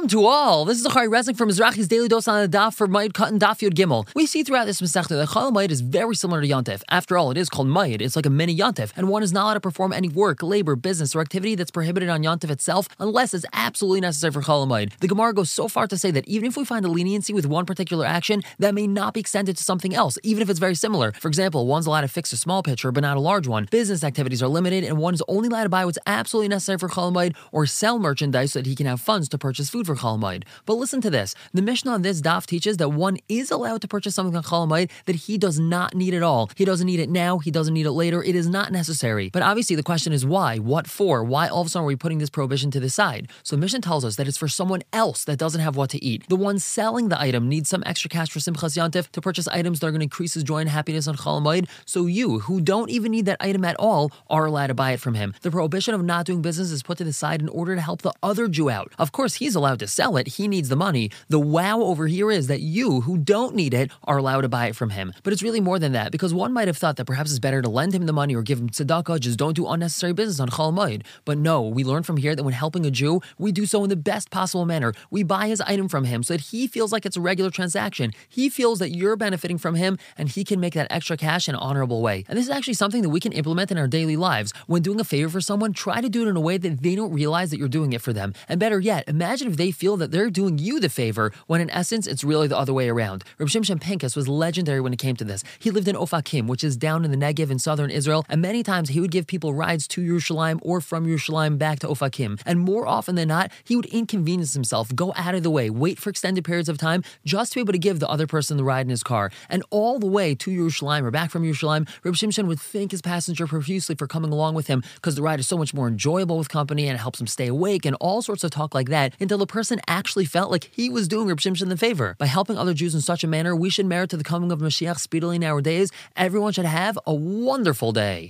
Shalom to all. This is Achari Resnick from Mizrahi's Daily Dose on the Daf for Moed Katan and Daf Yud Gimel. We see throughout this Masechta that Chol Moed is very similar to Yontif. After all, it is called Moed. It's like a mini Yontif, and one is not allowed to perform any work, labor, business, or activity that's prohibited on Yontif itself unless it's absolutely necessary for Chol Moed. The Gemara goes so far to say that even if we find a leniency with one particular action, that may not be extended to something else, even if it's very similar. For example, one's allowed to fix a small pitcher but not a large one. Business activities are limited, and one is only allowed to buy what's absolutely necessary for Chol Moed or sell merchandise so that he can have funds to purchase food for Chol Hamoed. But listen to this. The Mishnah on this daf teaches that one is allowed to purchase something on Chol Hamoed that he does not need at all. He doesn't need it now. He doesn't need it later. It is not necessary. But obviously the question is why? What for? Why all of a sudden are we putting this prohibition to the side? So the Mishnah tells us that it's for someone else that doesn't have what to eat. The one selling the item needs some extra cash for Simchas Yantif to purchase items that are going to increase his joy and happiness on Chol Hamoed. So you, who don't even need that item at all, are allowed to buy it from him. The prohibition of not doing business is put to the side in order to help the other Jew out. Of course, he's allowed to sell it. He needs the money. The wow over here is that you, who don't need it, are allowed to buy it from him. But it's really more than that, because one might have thought that perhaps it's better to lend him the money or give him tzedakah, just don't do unnecessary business on Chol Moed. But no, we learn from here that when helping a Jew, we do so in the best possible manner. We buy his item from him so that he feels like it's a regular transaction. He feels that you're benefiting from him and he can make that extra cash in an honorable way. And this is actually something that we can implement in our daily lives. When doing a favor for someone, try to do it in a way that they don't realize that you're doing it for them. And better yet, imagine if they feel that they're doing you the favor when in essence it's really the other way around. Reb Shimshon Pincus was legendary when it came to this. He lived in Ofakim, which is down in the Negev in southern Israel, and many times he would give people rides to Yerushalayim or from Yerushalayim back to Ofakim. And more often than not, he would inconvenience himself, go out of the way, wait for extended periods of time just to be able to give the other person the ride in his car. And all the way to Yerushalayim or back from Yerushalayim, Reb Shimshon would thank his passenger profusely for coming along with him because the ride is so much more enjoyable with company and it helps him stay awake and all sorts of talk like that until the person actually felt like he was doing Reb Shimshon the favor. By helping other Jews in such a manner, we should merit to the coming of Mashiach speedily in our days. Everyone should have a wonderful day.